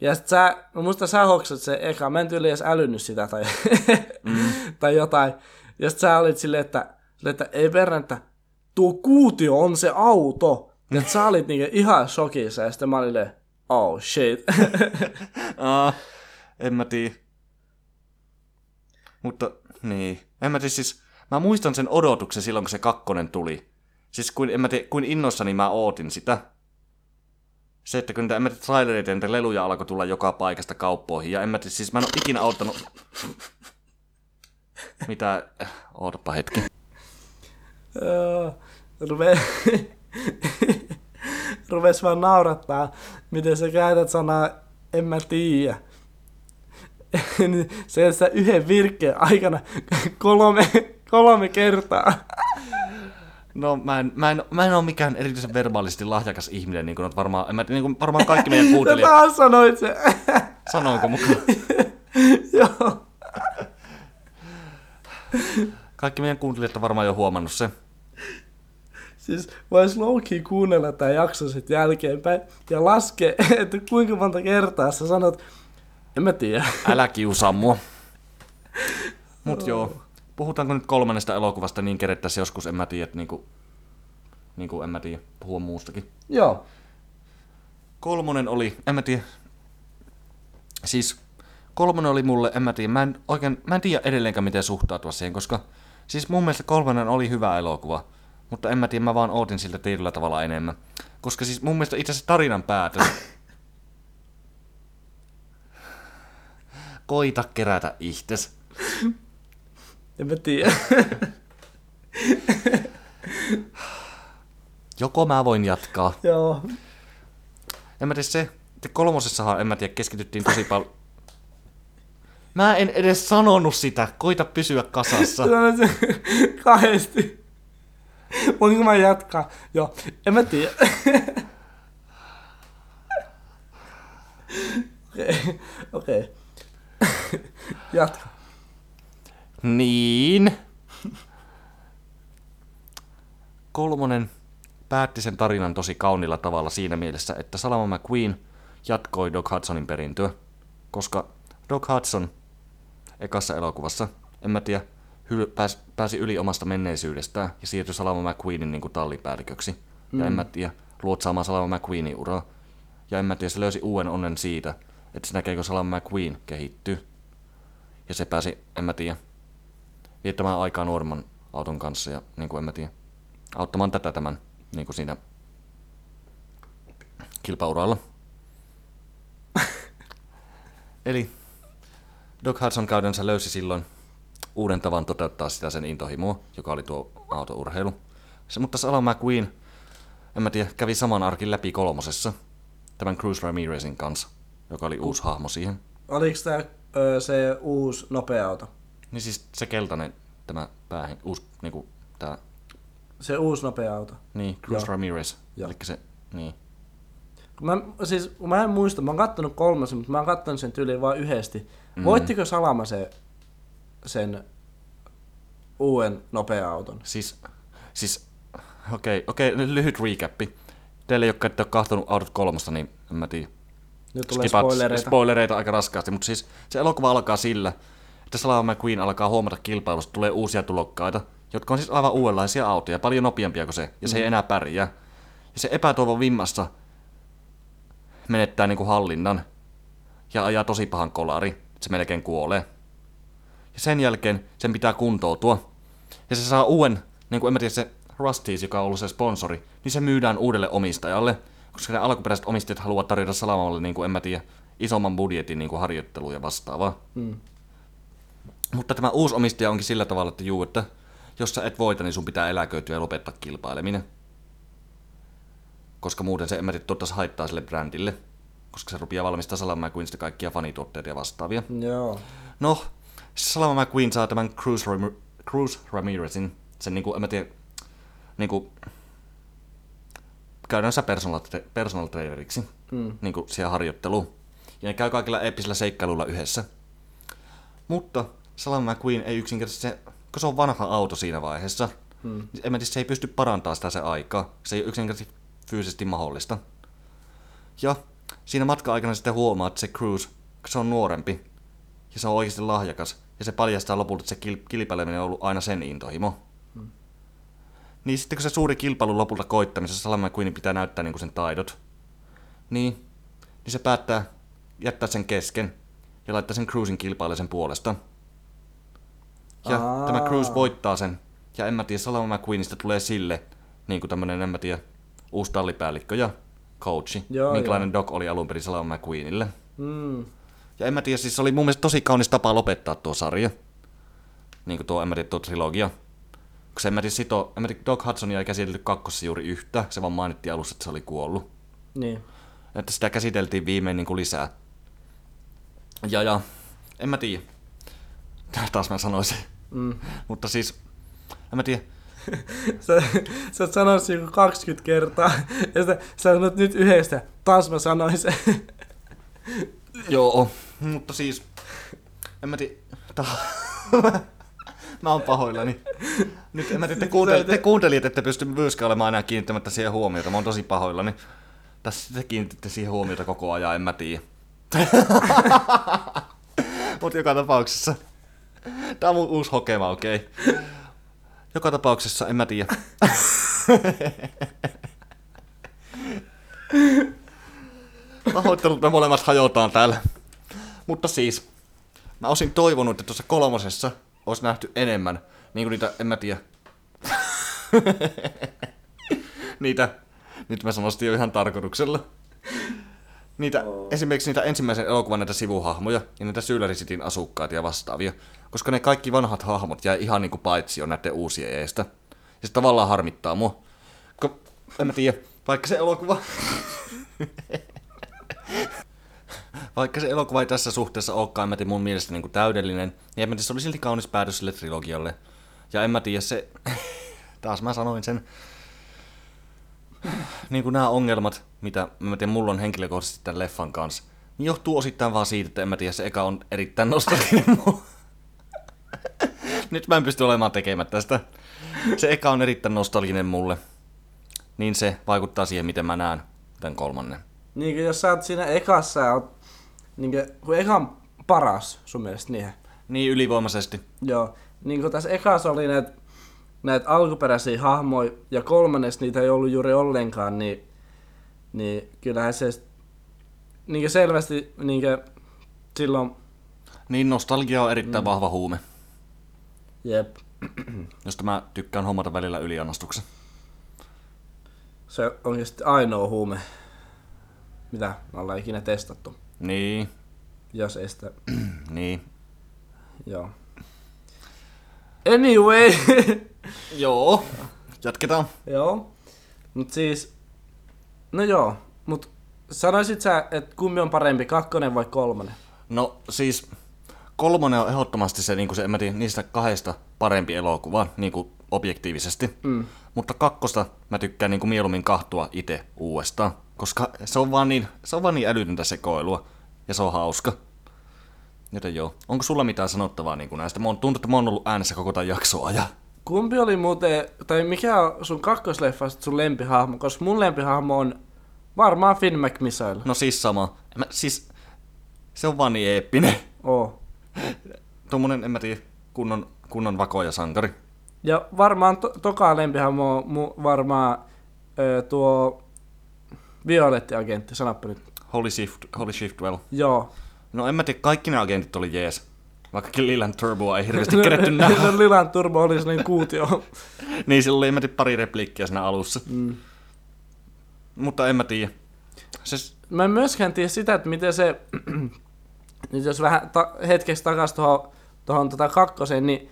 Ja sit sä, mä muistan sä hoksat se eka, mä en tyyli edes älynnyt sitä tai, mm. tai jotain. Ja sit sä olit silleen, että, silleen, että ei perään, että tuo kuutio on se auto. Ja sä olit niinku ihan shokissa ja sitten mä olin oh shit. Aa, en mä tiedä. Mutta, niin. En mä tiedä siis, mä muistan sen odotuksen silloin, kun se kakkonen tuli. Siis kuin, en mä tiedä, kuin innossani mä ootin sitä. Se, että kun niitä, en mä tiedä, trailereita niitä leluja alkoi tulla joka paikasta kauppoihin. Ja en mä tiedä, siis mä en ole ikinä auttanut... Mitä? Ootapa hetki. Joo, Rupe... Rupes vaan naurattaa, miten sä käytät sanaa en mä tiedä. Se, että yhden virkkeen aikana kolme, kolme kertaa. No mä en, mä en, mä en ole mikään erityisen verbaalisesti lahjakas ihminen, niin kuin oot varmaan, mä, niin kuin varmaan kaikki meidän Sä kuuntelijat, taas sanoit se. sanoinko mukaan? Joo. Kaikki meidän kuuntelijat on varmaan jo huomannut sen. Siis vois low-key kuunnella tämän jakson sit jälkeenpäin ja laskea, että kuinka monta kertaa sä sanot, en mä tiedä. Älä kiusaa mua. Mut joo. Puhutaanko nyt kolmannesta elokuvasta niin kerettäisiin joskus, en mä tiedä, että niinku, niinku en mä tiedä, puhua muustakin. Joo. Kolmonen oli, en mä tiedä, siis kolmonen oli mulle, en mä tiedä, mä en oikein, mä en tiedä edelleenkään miten suhtautua siihen, koska siis mun mielestä kolmonen oli hyvä elokuva, mutta en mä tiedä, mä vaan ootin siltä tietyllä tavalla enemmän. Koska siis mun mielestä itse asiassa tarinan päätös, koita kerätä ihtes. En mä tiedä. Joko mä voin jatkaa. Joo. En mä tiedä se, kolmosessahan, en mä tiedä, keskityttiin tosi paljon. Mä en edes sanonut sitä, koita pysyä kasassa. Sanoin se kahdesti. Voinko mä jatkaa? Joo, en mä tiedä. Okei, okei. Jatka. Niin. Kolmonen päätti sen tarinan tosi kaunilla tavalla siinä mielessä, että Salama McQueen jatkoi Doc Hudsonin perintöä, koska Doc Hudson ekassa elokuvassa, en mä tiedä, hyl- pääsi, pääsi yli omasta menneisyydestään ja siirtyi Salama McQueenin niin kuin tallipäälliköksi. Mm. Ja en mä tiedä, luotsaamaan Salama McQueenin uraa. Ja en mä tiedä, se löysi uuden onnen siitä, että se näkee, kun Salama McQueen kehittyy. Ja se pääsi, en mä tiedä, viettämään aikaa nuoremman auton kanssa ja niin kuin en mä tiedä, auttamaan tätä tämän niin kuin siinä kilpauralla. Eli Doc Hudson käytännössä löysi silloin uuden tavan toteuttaa sitä sen intohimoa, joka oli tuo autourheilu. Se, mutta Salah McQueen, en mä tiedä, kävi saman arkin läpi kolmosessa, tämän Cruz Ramirezin kanssa, joka oli uusi hahmo siihen. Oliko tämä se uusi nopea auto? Niin siis se keltainen, tämä päähen, uusi, niinku, tää, Se uusi nopea auto. niin, Cruz Joo. Ramirez. Joo. Eli se, niin. Kun Mä, siis, kun mä en muista, mä oon kattonut kolmasen, mutta mä oon kattonut sen tyyliin vain yhdesti. Mm. Voittiko Salama se, sen uuden nopea auton? Siis, siis okei, okei, lyhyt recapi. Teille, jotka ette ole kahtonut Autot kolmosta, niin en mä tiedä. Nyt tulee spoilereita. spoilereita aika raskaasti, mutta siis se elokuva alkaa sillä, että Salama McQueen alkaa huomata kilpailusta, tulee uusia tulokkaita, jotka on siis aivan uudenlaisia autoja, paljon nopeampia kuin se, ja se ei enää pärjää. Ja se epätoivon vimmassa menettää niinku hallinnan ja ajaa tosi pahan kolari, että se melkein kuolee. Ja sen jälkeen sen pitää kuntoutua. Ja se saa uuden, niin kuin en mä tiedä, se Rusties, joka on ollut se sponsori, niin se myydään uudelle omistajalle, koska ne alkuperäiset omistajat haluavat tarjota Salamalle, niin kuin en mä tiedä, isomman budjetin niin kuin harjoittelua ja vastaavaa. Mm. Mutta tämä uusi omistaja onkin sillä tavalla, että juu, että jos sä et voita, niin sun pitää eläköityä ja lopettaa kilpaileminen. Koska muuten se, tiedä, tuottaisi haittaa sille brändille. Koska se rupeaa valmistaa Salama McQueenista kaikkia fanituotteita ja vastaavia. Joo. No, Salama McQueen saa tämän Cruz, Ram- Cruz Ramirezin, sen niinku, en mä tiedä, niinku, käytännössä personal, tra- personal traineriksi, Mm. niinku siihen harjoitteluun. Ja ne käy kaikilla eeppisillä seikkailuilla yhdessä. Mutta Salama McQueen ei yksinkertaisesti, se, kun se on vanha auto siinä vaiheessa, Mm. niin en mä tiedä, se ei pysty parantamaan sitä se aikaa. Se ei ole yksinkertaisesti fyysisesti mahdollista. Ja siinä matka-aikana sitten huomaa, että se Cruz, se on nuorempi ja se on oikeasti lahjakas. Ja se paljastaa lopulta, että se kil- kilpaileminen on ollut aina sen intohimo. Niin sitten kun se suuri kilpailu lopulta koittamisessa Salama McQueenin pitää näyttää niin sen taidot, niin, niin se päättää jättää sen kesken ja laittaa sen Cruzin kilpaille sen puolesta. Ja Aa. tämä Cruz voittaa sen. Ja en mä tiedä, Salama McQueenista tulee sille niin kuin tämmönen, en mä tiedä, uusi tallipäällikkö ja coachi. Joo, minkälainen Doc oli alun perin Salama McQueenille. Mm. Ja en mä tiedä, siis se oli mun mielestä tosi kaunis tapa lopettaa tuo sarja. Niin kuin tuo, en mä tiedä, tuo trilogia. Koska en mä tiedä, sito, en mä tiedä, Doc Hudsonia ei käsitelty kakkossa juuri yhtä. Se vaan mainittiin alussa, että se oli kuollut. Niin. Että sitä käsiteltiin viimein niin kuin lisää. Ja, ja, en mä tiedä. Taas mä sanoisin. Mm. Mutta siis, en mä tiedä. Sä, sä sanoit sen joku 20 kertaa, ja sä, sä sanot nyt yhdestä, taas mä sanoin sen. Joo, mutta siis, en mä tiedä. Tää- mä oon pahoillani. Nyt en mä tiedä, te, kuuntel- te kuuntelijat ette pysty myöskään olemaan enää kiinnittämättä siihen huomiota. Mä oon tosi pahoillani. Tässä te kiinnititte siihen huomiota koko ajan, en mä tiedä. Mut joka tapauksessa. Tää on mun uusi hokema, okei. Okay. Joka tapauksessa, en mä tiedä. Pahoittelut me molemmat hajotaan täällä. Mutta siis, mä olisin toivonut, että tuossa kolmosessa olisi nähty enemmän, niin kuin niitä, en mä tiedä. niitä, nyt mä sanoisin jo ihan tarkoituksella. Niitä, esimerkiksi niitä ensimmäisen elokuvan näitä sivuhahmoja ja niitä Syyläri Cityn asukkaita ja vastaavia. Koska ne kaikki vanhat hahmot jäi ihan niinku paitsi on näiden uusien eestä. Ja se tavallaan harmittaa mua. Ko, en mä tiedä, vaikka se elokuva... Vaikka se elokuva ei tässä suhteessa olekaan, en mä tiedä, mun mielestä niin kuin täydellinen, niin en mä tiedä, se oli silti kaunis päätös sille trilogialle. Ja en mä tiedä, se... Taas mä sanoin sen. niin kuin nämä ongelmat, mitä mä tiedän, mulla on henkilökohtaisesti tämän leffan kanssa, niin johtuu osittain vaan siitä, että en mä tiedä, se eka on erittäin nostalginen. Nyt mä en pysty olemaan tekemättä sitä. Se eka on erittäin nostalginen mulle. Niin se vaikuttaa siihen, miten mä näen tämän kolmannen. niin kuin jos sä oot siinä ekassa ja oot, niin kuin, kun eka on paras sun mielestä niihin. Niin ylivoimaisesti. Joo. Niin kuin tässä ekassa oli näitä näitä alkuperäisiä hahmoja, ja kolmannes niitä ei ollut juuri ollenkaan, niin, niin kyllähän se niin selvästi niin silloin, Niin nostalgia on erittäin mm. vahva huume, jep, josta mä tykkään hommata välillä yliannostuksen. se on sitten ainoa huume, mitä me ollaan ikinä testattu, Niin, jos ei sitä, niin. joo. Anyway. Joo. Jatketaan. joo. Mut siis, no joo, mut sanoisit sä, että kumpi on parempi, kakkonen vai kolmonen? No siis kolmonen on ehdottomasti se, niin se en mä tiedä, niistä kahdesta parempi elokuva, niin kuin objektiivisesti. Mm. Mutta kakkosta mä tykkään niin kuin mieluummin kahtua itse uudestaan, koska se on vaan niin, se on vaan niin älytöntä sekoilua ja se on hauska. Joten joo, onko sulla mitään sanottavaa niin kuin näistä? Mä oon tuntuu, että mä oon ollut äänessä koko tämän jaksoa ja Kumpi oli muuten, tai mikä on sun kakkosleffasta sun lempihahmo? Koska mun lempihahmo on varmaan Finn McMissile. no siis sama. Mä, siis se on vaan niin eeppinen. Oo. Tuommoinen, en mä tiedä, kunnon, kunnon vakoja sankari. Ja varmaan to- toka lempihahmo on mu- varmaan ö, tuo Violetti-agentti, sanoppa nyt. Holy Shift, Holy Shiftwell. Joo. No en mä tiedä, kaikki ne agentit oli jees. Vaikkakin Lilan Turboa ei hirveästi keretty nähdä. Lilan Turbo oli sellainen kuutio. niin sillä oli pari repliikkiä siinä alussa. Mm. Mutta en mä tiedä. Se, Mä en myöskään tiedä sitä, että miten se, nyt jos vähän ta- hetkeksi takaisin tuohon, tuohon tota kakkoseen, niin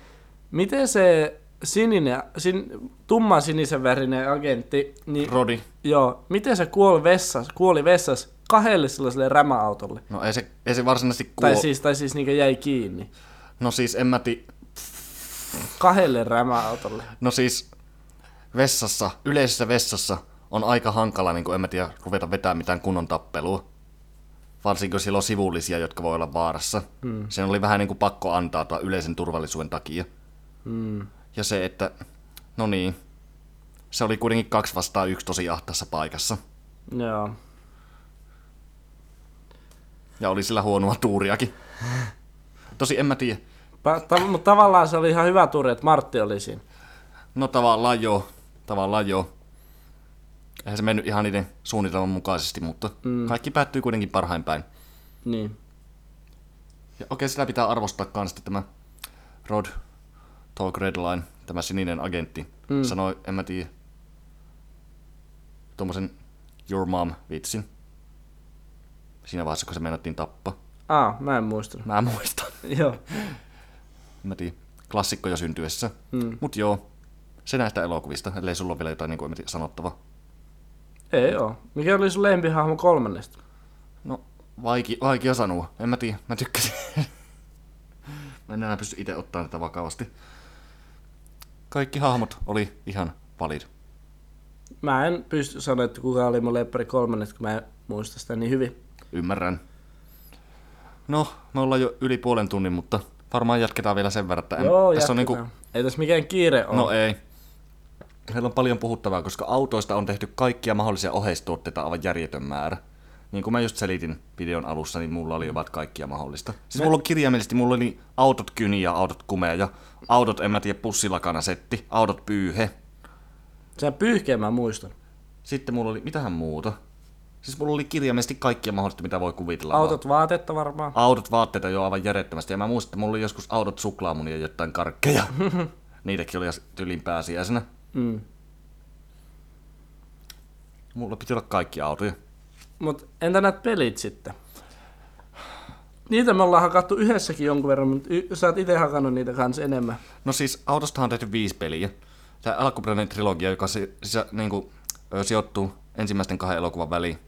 miten se sininen, sin, tumman sinisen värinen agentti, niin Rodi. joo, miten se kuoli vessas, kuoli vessas kahdelle sellaiselle rämäautolle? No ei se, ei se varsinaisesti kuo... Tai siis, tai siis niin jäi kiinni. No siis en mä tiedä. Kahdelle rämäautolle. No siis vessassa, yleisessä vessassa on aika hankala, niin kuin en mä tiedä, ruveta vetää mitään kunnon tappelua. Varsinkin kun siellä on sivullisia, jotka voi olla vaarassa. Mm. Sen oli vähän niin kuin pakko antaa tuon yleisen turvallisuuden takia. Mm. Ja se, että no niin, se oli kuitenkin kaksi vastaan yksi tosi ahtassa paikassa. Joo. Ja oli sillä huonoa tuuriakin. Tosi en mä tiedä. Ta- mutta tavallaan se oli ihan hyvä tuuri, että Martti oli siinä. No tavallaan joo. Tavallaan joo. Eihän se mennyt ihan niiden suunnitelman mukaisesti, mutta mm. kaikki päättyy kuitenkin parhain päin. Niin. Ja okei, sitä pitää arvostaa kans, että tämä Rod Talk Redline, tämä sininen agentti, mm. sanoi, en mä tiedä, tuommoisen Your Mom vitsin. Siinä vaiheessa, kun se meinattiin tappaa. Aa, mä en muistanut. Mä muistan. Joo. Mä tiedä, klassikko jo syntyessä. Mm. Mut joo, se näistä elokuvista, ellei sulla ole vielä jotain niin kuin, sanottavaa. Ei oo. Mikä oli sun lempihahmo kolmannesta? No, vaiki, vaikea sanoa. En mä tiedä, mä tykkäsin. mä en enää pysty itse ottaa tätä vakavasti. Kaikki hahmot oli ihan valid. Mä en pysty sanoa, että kuka oli mun leppari kolmannet, kun mä en muista sitä niin hyvin. Ymmärrän. No, me ollaan jo yli puolen tunnin, mutta varmaan jatketaan vielä sen verran, että en, Joo, tässä on niinku, Ei tässä mikään kiire ole. No ei. Meillä on paljon puhuttavaa, koska autoista on tehty kaikkia mahdollisia oheistuotteita aivan järjetön määrä. Niin kuin mä just selitin videon alussa, niin mulla oli ovat kaikkia mahdollista. Siis Me- mulla on kirjaimellisesti, mulla oli autot kyniä, autot kumeja, autot, en mä tiedä, pussilakana setti, autot pyyhe. Sen pyyhkeen mä muistan. Sitten mulla oli, mitähän muuta? Siis mulla oli kirjaimellisesti kaikkia mahdollista, mitä voi kuvitella. Autot vaatetta varmaan. Autot vaatteita jo aivan järjettömästi. Ja mä muistan, että mulla oli joskus autot suklaamunia ja jotain karkkeja. Niitäkin oli tyylin pääsiäisenä. Mm. Mulla piti olla kaikki autoja. Mut entä näet pelit sitten? Niitä me ollaan hakattu yhdessäkin jonkun verran, mutta y- sä oot itse hakannut niitä kanssa enemmän. No siis autostahan on tehty viisi peliä. Tämä alkuperäinen trilogia, joka si- sisä, niin kuin, sijoittuu ensimmäisten kahden elokuvan väliin.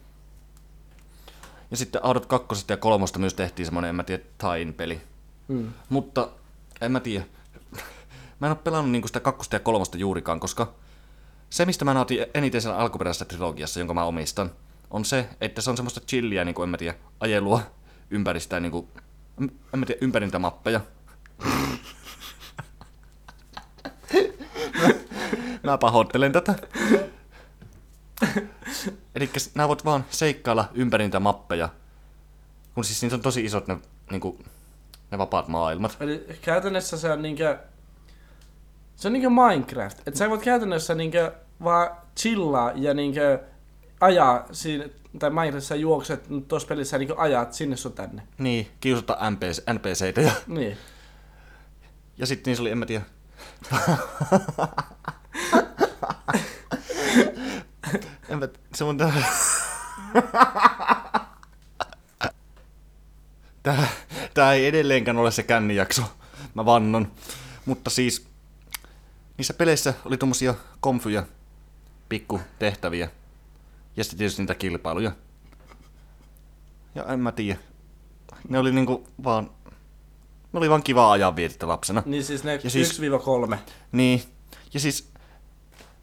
Ja sitten Autot kakkosesta ja kolmosta myös tehtiin semmoinen, en mä tiedä, tain peli. Mm. Mutta en mä tiedä. Mä en ole pelannut niinku sitä kakkosta ja kolmosta juurikaan, koska se, mistä mä nautin eniten siellä alkuperäisessä trilogiassa, jonka mä omistan, on se, että se on semmoista chilliä, niin kuin, en mä tiedä, ajelua ympäri sitä, niin kuin, en mä tiedä, ympäri niitä mappeja. mä pahoittelen tätä. Eli nää voit vaan seikkailla ympäri niitä mappeja. Kun siis niissä on tosi isot ne, niinku, ne vapaat maailmat. Eli käytännössä se on niinkö... Se on niinkö Minecraft. Että sä voit käytännössä niinkö vaan chillaa ja niinkö ajaa siinä, tai Minecraftissa juokset, tuossa pelissä niinkö ajat sinne sun tänne. Niin, kiusata NPC, NPCitä ja, Niin. ja sitten niissä oli, en mä tiedä. en mä, se on tää... tää, tää ei edelleenkään ole se kännijakso, mä vannon. Mutta siis, niissä peleissä oli tommosia komfyjä, pikku tehtäviä. Ja sitten tietysti niitä kilpailuja. Ja en mä tiedä. Ne oli niinku vaan... Ne oli vaan kivaa ajanvietettä lapsena. Niin siis ne Ja siis- 1-3. Niin. Ja siis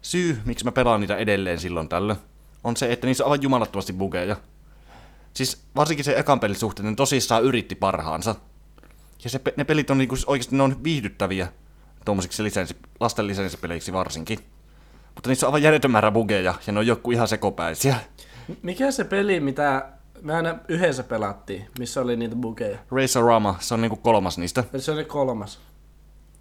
syy, miksi mä pelaan niitä edelleen silloin tällöin, on se, että niissä on aivan jumalattomasti bugeja. Siis varsinkin se ekan pelin suhteen, ne tosissaan yritti parhaansa. Ja se, ne pelit on niinku oikeasti ne on viihdyttäviä tuommoisiksi lisenssi, lasten lisenssipeleiksi varsinkin. Mutta niissä on aivan järjetön määrä bugeja, ja ne on joku ihan sekopäisiä. Mikä se peli, mitä me aina yhdessä pelattiin, missä oli niitä bugeja? Racerama, se on niinku kolmas niistä. Se oli kolmas.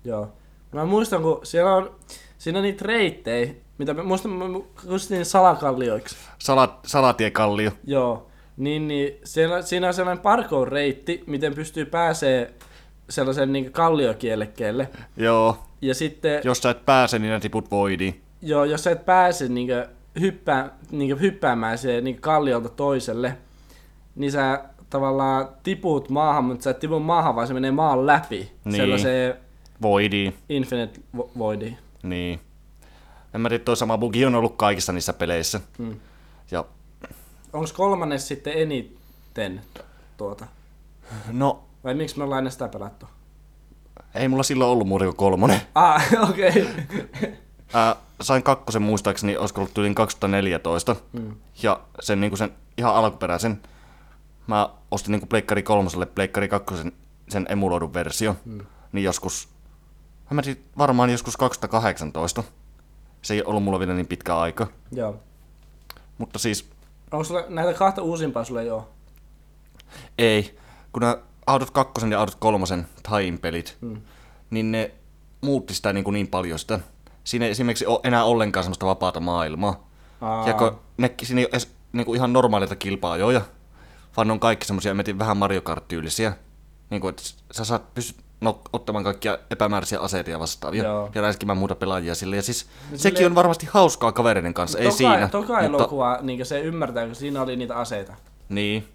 Joo. Mä muistan, kun siellä on, siinä on niitä reittejä, mitä me muistan, mä kutsuttiin salakallioiksi. Salat, salatiekallio. Joo. Niin, niin siellä, siinä on sellainen parkour-reitti, miten pystyy pääsee sellaisen niin kalliokielekkeelle. Joo. Ja sitten, Jos sä et pääse, niin ne tiput voidiin. joo, jos sä et pääse niin hyppää, niin hyppäämään se niin kalliolta toiselle, niin sä tavallaan tiput maahan, mutta sä et tipu maahan, vaan se menee maan läpi. Niin. Sellaiseen Voidiin. Infinite vo- Voidiin. Niin. En mä tiedä, toi sama bugi on ollut kaikissa niissä peleissä. Hmm. Ja Onko kolmannes sitten eniten tuota? no, Vai miksi me ollaan ennen sitä pelattu? ei mulla silloin ollut muuta kuin kolmonen. Ah, okei. Okay. Ää, sain kakkosen muistaakseni, olisiko ollut yli 2014. Mm. Ja sen, niin sen ihan alkuperäisen, mä ostin niin Pleikkari kolmoselle Pleikkari kakkosen sen emuloidun versio. Mm. Niin joskus, mä tiedä, varmaan joskus 2018. Se ei ollut mulla vielä niin pitkä aika. Joo. Mutta siis Onko sulla näitä kahta uusimpaa sulle jo? Ei, kun nämä Autot 2 ja Autot 3 Tain pelit, Mm. niin ne muutti sitä niin, kuin niin paljon sitä. Siinä ei esimerkiksi ole enää ollenkaan semmoista vapaata maailmaa. Aa, Ja kun ne, siinä ei ole edes niin kuin ihan normaaleita kilpaajoja, vaan ne on kaikki semmoisia, mä tiedän, vähän Mario Kart-tyylisiä. Niin kuin, että sä saat pystyt no, ottamaan kaikkia epämääräisiä aseita ja vastaavia. Joo. Ja räiskimään muuta pelaajia sille. Ja siis No sekin on varmasti hauskaa kavereiden kanssa, ei toka, siinä. Toka mutta, elokuva, niin se ymmärtää, kun siinä oli niitä aseita. Niin.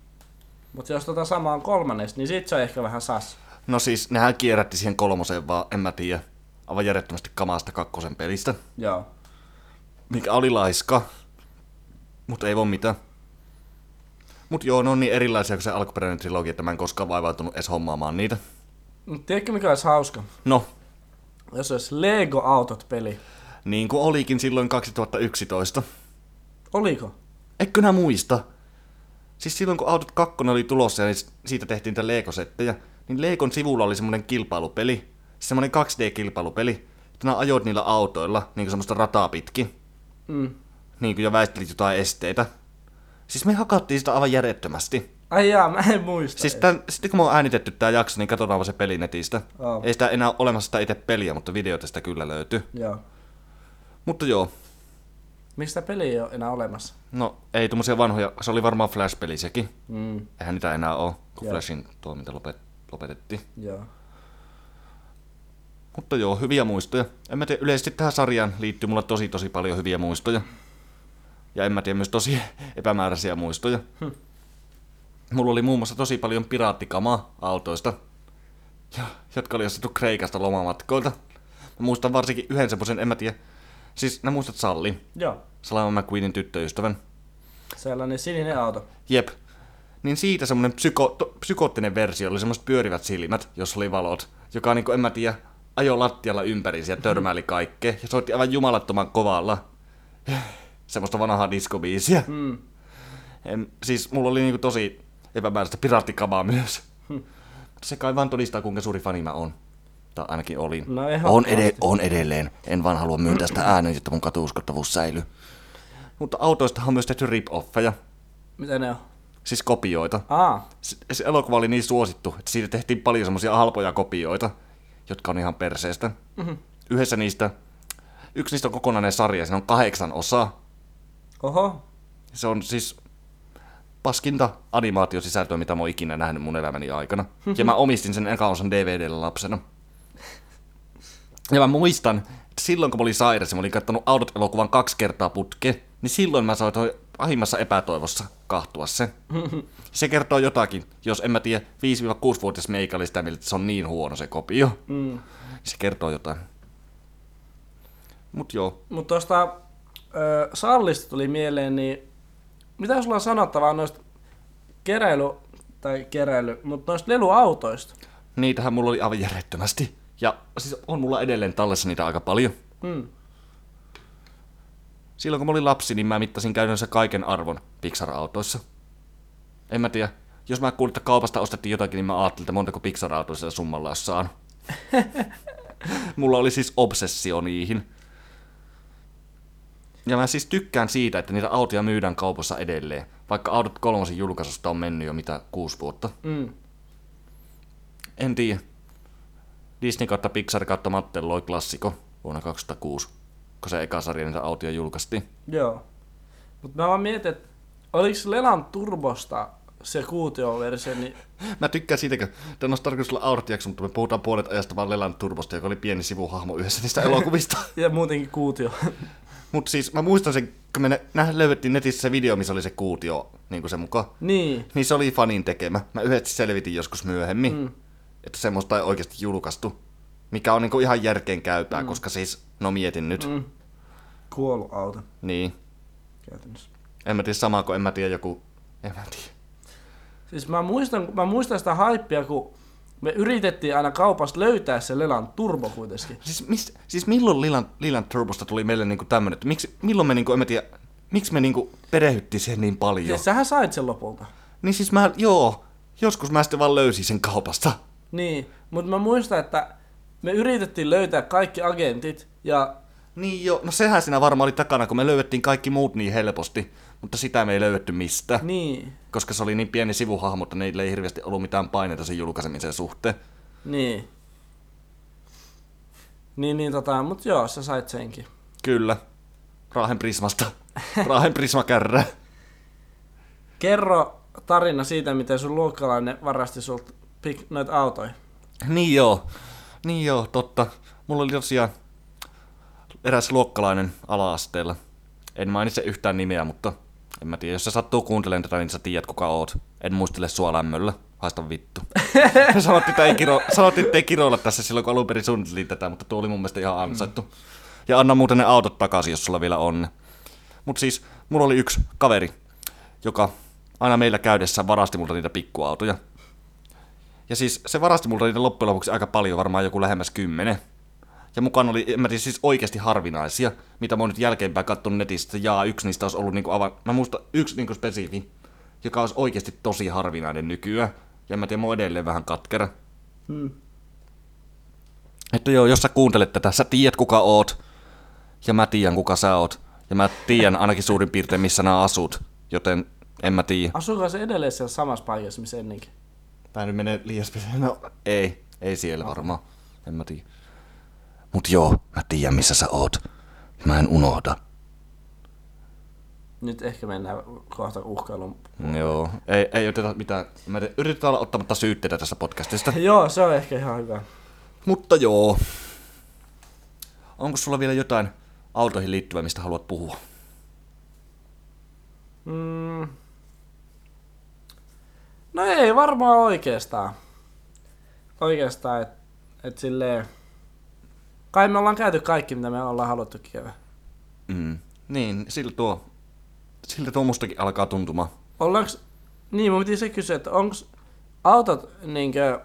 Mutta jos tota sama on kolmannes, niin sit se on ehkä vähän sas. No siis, nehän kierrätti siihen kolmoseen vaan, en mä tiedä, aivan järjettömästi kamaasta kakkosen pelistä, Joo. mikä oli laiska, mutta ei voi mitään. Mut joo, ne on niin erilaisia kuin se alkuperäinen trilogia, että mä en koskaan vaivautunut edes hommaamaan niitä. Mut tiedätkö mikä olisi hauska? No, Jos olisi Lego Autot peli. niin kuin olikin silloin 2011. Oliko? Eikö nää muista? Siis silloin kun Autot 2 oli tulossa ja niin siitä tehtiin niitä Lego-settejä, niin Legon sivulla oli semmonen kilpailupeli, siis semmonen 2D-kilpailupeli, että nää ajoit niillä autoilla, niin kuin semmoista rataa pitkin. Mm. niin kuin jo väistelit jotain esteitä. Siis me hakattiin sitä aivan järjettömästi. Ai jaa, mä en muista. Siis tän, sitten kun me on äänitetty tää jakso, niin katsotaan vaan se peli netistä. Oo. Ei sitä enää ole olemassa sitä itse peliä, mutta videoita sitä kyllä löytyy. Joo. Mutta joo, Miksi sitä peliä ei ole enää olemassa? no ei tuommoisia vanhoja, se oli varmaan Flash-peli sekin. Mm. Eihän niitä enää ole, kun Joo. Flashin toiminta lopet, lopetettiin. Joo. Mutta joo, hyviä muistoja. En mä tiedä, yleisesti tähän sarjaan liittyy mulla tosi tosi paljon hyviä muistoja. Ja en mä tiedä, myös tosi epämääräisiä muistoja. Hm. Mulla oli muun muassa tosi paljon piraattikamaa autoista, ja, jotka oli ostettu Kreikasta lomamatkoilta. Mä muistan varsinkin yhden semmoisen, en mä tiedä, siis nää muistat Salli, Joo. Salama McQueenin tyttöystävän. Sellainen sininen auto. Jep. Niin siitä semmonen psyko, to, psykoottinen versio oli semmoiset pyörivät silmät, jos oli valot, joka niinku, en mä tiedä, ajoi lattialla ympäri ja törmäili kaikkea ja soitti aivan jumalattoman kovalla. Semmoista vanhaa diskobiisiä. Mm. En, siis mulla oli niinku tosi epämääräistä piraattikamaa myös. Mutta se kai vaan todistaa, kuinka suuri fani mä oon. Tai ainakin olin. No on, ede- on edelleen. En vaan halua myöntää sitä ääneen, jotta mun katuuskottavuus säilyy. Mutta autoista on myös tehty rip-offeja, Mitä ne on? siis kopioita. Aa. Se, se elokuva oli niin suosittu, että siitä tehtiin paljon semmoisia halpoja kopioita, jotka on ihan perseestä. Mhm. Yhdessä niistä, yksi niistä on kokonainen sarja, siinä on kahdeksan osaa. Oho. Se on siis paskinta animaatiosisältöä, mitä mä oon ikinä nähnyt mun elämäni aikana. Ja mä omistin sen eka osan DVDllä lapsena. Ja mä muistan, että silloin kun mä olin sairas ja mä olin katsonut Autot-elokuvan kaksi kertaa putke, niin silloin mä saatoin pahimmassa epätoivossa kahtua se. Se kertoo jotakin, jos en mä tiedä, 5-6-vuotias meikä oli sitä mieltä, että se on niin huono se kopio. Mm. Se kertoo jotain. Mut joo. Mutta tuosta Sallista tuli mieleen, niin mitä sulla on sanottavaa noista keräily, tai keräily, mutta noista leluautoista? Niitähän mulla oli aivan järjettömästi. Ja siis on mulla edelleen tallessa niitä aika paljon. Hmm. Silloin kun mä olin lapsi, niin mä mittasin käytännössä kaiken arvon Pixar-autoissa. En mä tiedä. Jos mä kuulin, että kaupasta ostettiin jotakin, niin mä ajattelin, että montako Pixar-autoa sillä summalla olisi saanut. Mulla oli siis obsessio niihin. Ja mä siis tykkään siitä, että niitä autoja myydään kaupassa edelleen. Vaikka autot kolmosen julkaisusta on mennyt jo mitä kuusi vuotta. Mm. En tiedä. Disney kautta Pixar kautta Mattel loi klassiko vuonna 2006, kun se eka sarja niitä autoja julkaistiin. Joo. Mutta mä vaan mietin, että oliko Lelan Turbosta se kuutioversio, niin Mä tykkään siitä, kun tämä on tarkoitus olla audiojakso, mutta me puhutaan puolet ajasta vaan Lelan Turbosta, joka oli pieni sivuhahmo yhdessä niistä elokuvista. ja muutenkin kuutio. mutta siis mä muistan sen, kun me nä, löydettiin netissä se video, missä oli se kuutio, niin kuin se mukaan. niin. Niin se oli fanin tekemä. Mä yhdessä selvitin joskus myöhemmin, Mm. että semmoista ei oikeasti julkaistu. Mikä on niinku ihan järkeen käypää, mm. koska siis, no mietin nyt. Mm. Mm. Kuollut auto Niin. käytännössä. En mä tiedä samaa kuin en mä tiedä joku... En mä tiedä. Siis mä muistan, mä muistan sitä haippia, kun me yritettiin aina kaupasta löytää se Lelan Turbo kuitenkin. Siis, mis, siis milloin Lilan, Lilan Turbosta tuli meille niinku tämmönen, että miksi, milloin me niinku, en mä tiedä, miksi me niinku perehyttiin siihen niin paljon? Siis sähän sait sen lopulta. Niin siis mä, joo, joskus mä sitten vaan löysin sen kaupasta. Niin, mutta mä muistan, että me yritettiin löytää kaikki agentit ja Niin joo, no sehän siinä varmaan oli takana, kun me löydettiin kaikki muut niin helposti, mutta sitä me ei löydetty mistä. niin, Koska se oli niin pieni sivuhahmo, että niillä ei hirveästi ollut mitään paineita sen julkaisemisen suhteen. niin. Niin, niin tota, mut joo, sä sait senkin. Kyllä. Raahen Prismasta. Raahen Prismakärrä. Kerro tarina siitä, miten sun luokkalainen varasti sulta pik- noita autoja. Niin joo. Niin joo, totta. Mulla oli tosiaan eräs luokkalainen ala-asteella. En mainitse yhtään nimeä, mutta en mä tiedä. Jos sä sattuu kuuntelemaan tätä, niin sä tiedät kuka oot. En muistele sua lämmöllä. Haista vittu. sanottiin, että ei, kiro, sanottiin, että ei kiroilla tässä silloin, kun alun perin suunniteltiin tätä, mutta tuo oli mun mielestä ihan ansaittu. Ja anna muuten ne autot takaisin, jos sulla vielä on ne. Mut siis, mulla oli yksi kaveri, joka aina meillä käydessä varasti multa niitä pikkuautoja. Ja siis se varasti multa niitä loppujen lopuksi aika paljon, varmaan joku lähemmäs kymmenen. Ja mukaan oli, en mä tiedä, siis oikeasti harvinaisia, mitä mä oon nyt jälkeenpäin katsonut netistä. Ja yksi niistä olisi ollut niinku aivan, mä muistan yksi niinku spesifi, joka olisi oikeasti tosi harvinainen nykyään. Ja en mä tiedä, mä oon edelleen vähän katkera. Hmm. Että joo, jos sä kuuntelet tätä, sä tiedät kuka oot. Ja mä tiedän kuka sä oot. Ja mä tiedän ainakin suurin piirtein missä nää asut. Joten en mä tiedä. Asuuko se edelleen siellä samassa paikassa, missä ennenkin? Tää nyt menee liian. No, ei. Ei siellä varmaan. En mä tiedä. Mut joo, mä tiedän missä sä oot. Mä en unohda. Nyt ehkä mennään kohta uhkailuun. Joo. Ei, ei oteta mitään. Mä te, yritetään olla ottamatta syytteitä tästä podcastista. Joo, se on ehkä ihan hyvä. Mutta joo. Onko sulla vielä jotain autoihin liittyvää, mistä haluat puhua? Mm. No ei varmaan oikeastaan. Oikeastaan, että et silleen... Kai me ollaan käyty kaikki, mitä me ollaan haluttu käydä. Mm. Niin, siltä tuo, siltä tuo mustakin alkaa tuntumaan. Ollaanko... Niin, mun piti se kysyä, että onko autot niinkö...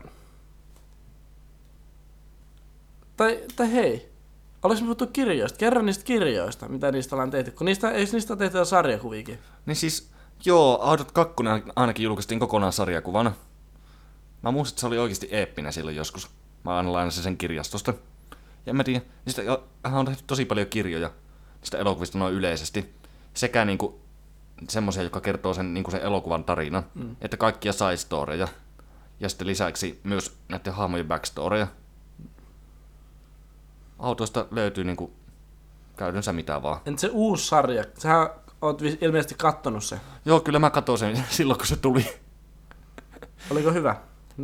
Tai, tai hei, olis me puhuttu kirjoista? Kerro niistä kirjoista, mitä niistä ollaan tehty. Kun niistä, eikö niistä ole tehty sarjakuviikin? Niin siis, joo, Autot 2 ainakin julkaistiin kokonaan sarjakuvana. Mä muistan, että se oli oikeasti eeppinen silloin joskus. Mä aina lainasin sen kirjastosta. Ja mä tiedä, niistä hän on tehty tosi paljon kirjoja niistä elokuvista noin yleisesti. Sekä niinku semmoisia, jotka kertoo sen, niinku sen elokuvan tarinan, mm. että kaikkia side storyja. Ja sitten lisäksi myös näiden hahmojen backstoryja. Autoista löytyy niinku käytännössä mitä vaan. Entä se uusi sarja? Sähän oot ilmeisesti kattonut se. Joo, kyllä mä katsoin sen silloin, kun se tuli. Oliko hyvä?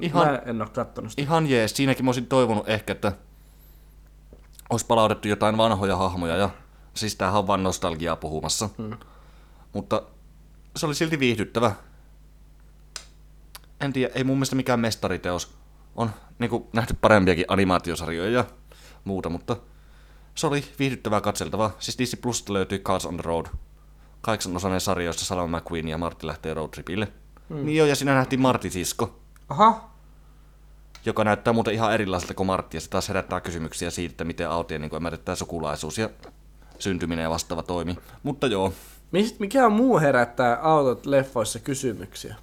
Ihan- Mä en oo kattonut sitä. Ihan jees. Siinäkin mä olisin toivonut ehkä, että olisi palautettu jotain vanhoja hahmoja ja siis tämähän on vaan nostalgiaa puhumassa. Hmm. Mutta se oli silti viihdyttävä. En tiedä, ei mun mielestä mikään mestariteos. On niin nähty parempiakin animaatiosarjoja ja muuta, mutta Se oli viihdyttävää katseltavaa. Siis Disney Plus löytyy Cars on the Road. Kahdeksan osainen sarja, jossa Salma McQueen ja Martti lähtee roadtripille. Mm. Niin joo, ja siinä nähtiin Martti sisko, Aha, joka näyttää muuten ihan erilaiselta kuin Martti, ja se taas herättää kysymyksiä siitä, että miten autien niin ymmärrettää sukulaisuus ja syntyminen ja vastaava toimi. Mutta joo, mikä muu herättää autot leffoissa kysymyksiä?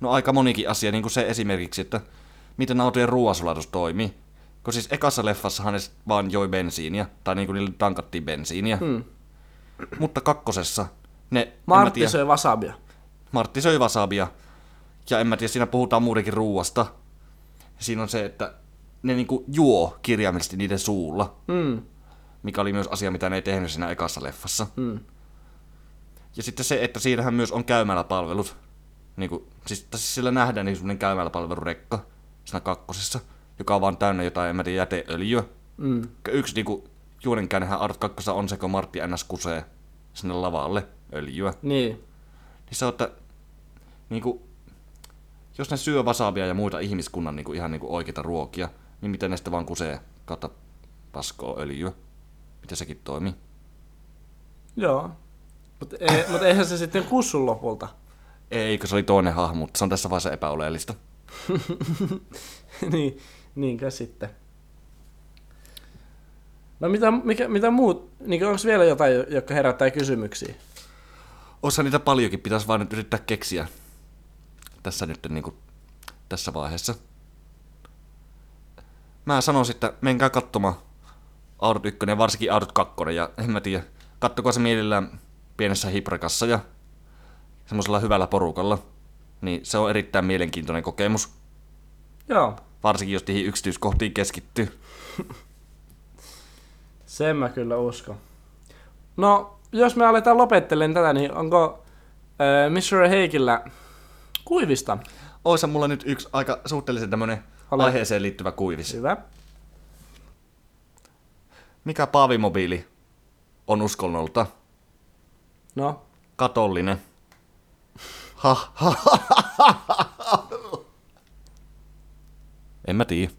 no aika monikin asia, niin kuin se esimerkiksi, että miten autojen ruoansulatus toimii. Kun siis ekassa leffassahan ne vaan joi bensiiniä, tai niin kuin niille tankattiin bensiiniä. Hmm. Mutta kakkosessa ne, Martti söi wasabia. Martti söi wasabia. Ja en mä tiedä, siinä puhutaan muutenkin ruuasta. Siinä on se, että ne niinku juo kirjaimellisesti niiden suulla, Mm. mikä oli myös asia, mitä ne ei tehnyt siinä ekassa leffassa. Mm. Ja sitten se, että siinähän myös on käymäläpalvelut. Niin kuin, siis, siis sillä nähdään niin semmoinen käymäläpalvelurekka siinä kakkosessa, joka on vaan täynnä jotain, en mä tiedä, jäteöljyä. Mm. Yksi niinku, juonenkäännehän Art 2 on se, kun Martti NS kusee sinne lavalle öljyä. Niin. Niin se on, että niinku, jos ne syö wasabia ja muita ihmiskunnan niinku, ihan niinku oikeita ruokia, niin miten ne sitten vaan kusee kautta paskoa öljyä? Miten sekin toimii? Joo. Mutta e, mut eihän se sitten kussu lopulta. Eikö se oli toinen hahmo, mutta se on tässä vaiheessa epäoleellista. niin, niinkö sitten. No mitä, mikä, mitä muut, niin onko vielä jotain, jotka herättää kysymyksiä? Osa niitä paljonkin, pitäisi vaan nyt yrittää keksiä tässä nyt niinku, tässä vaiheessa. Mä sanoisin, että menkää katsomaan Audut 1 ja varsinkin Audut 2 ja en mä tiedä, kattokaa se mielellään pienessä hiprakassa ja semmoisella hyvällä porukalla. Niin se on erittäin mielenkiintoinen kokemus, Joo, varsinkin jos niihin yksityiskohtiin keskittyy. sen mä kyllä uskon. No, jos me aletaan lopettelemaan tätä, niin onko äh, Mr. Heikillä kuivista? Oisa mulla nyt yksi aika suhteellisen tämmönen Ole. aiheeseen liittyvä kuivis. Hyvä. Mikä paavimobiili on uskonnolta? No, Katollinen. Ha, ha, ha, ha, ha. En mä tiedä.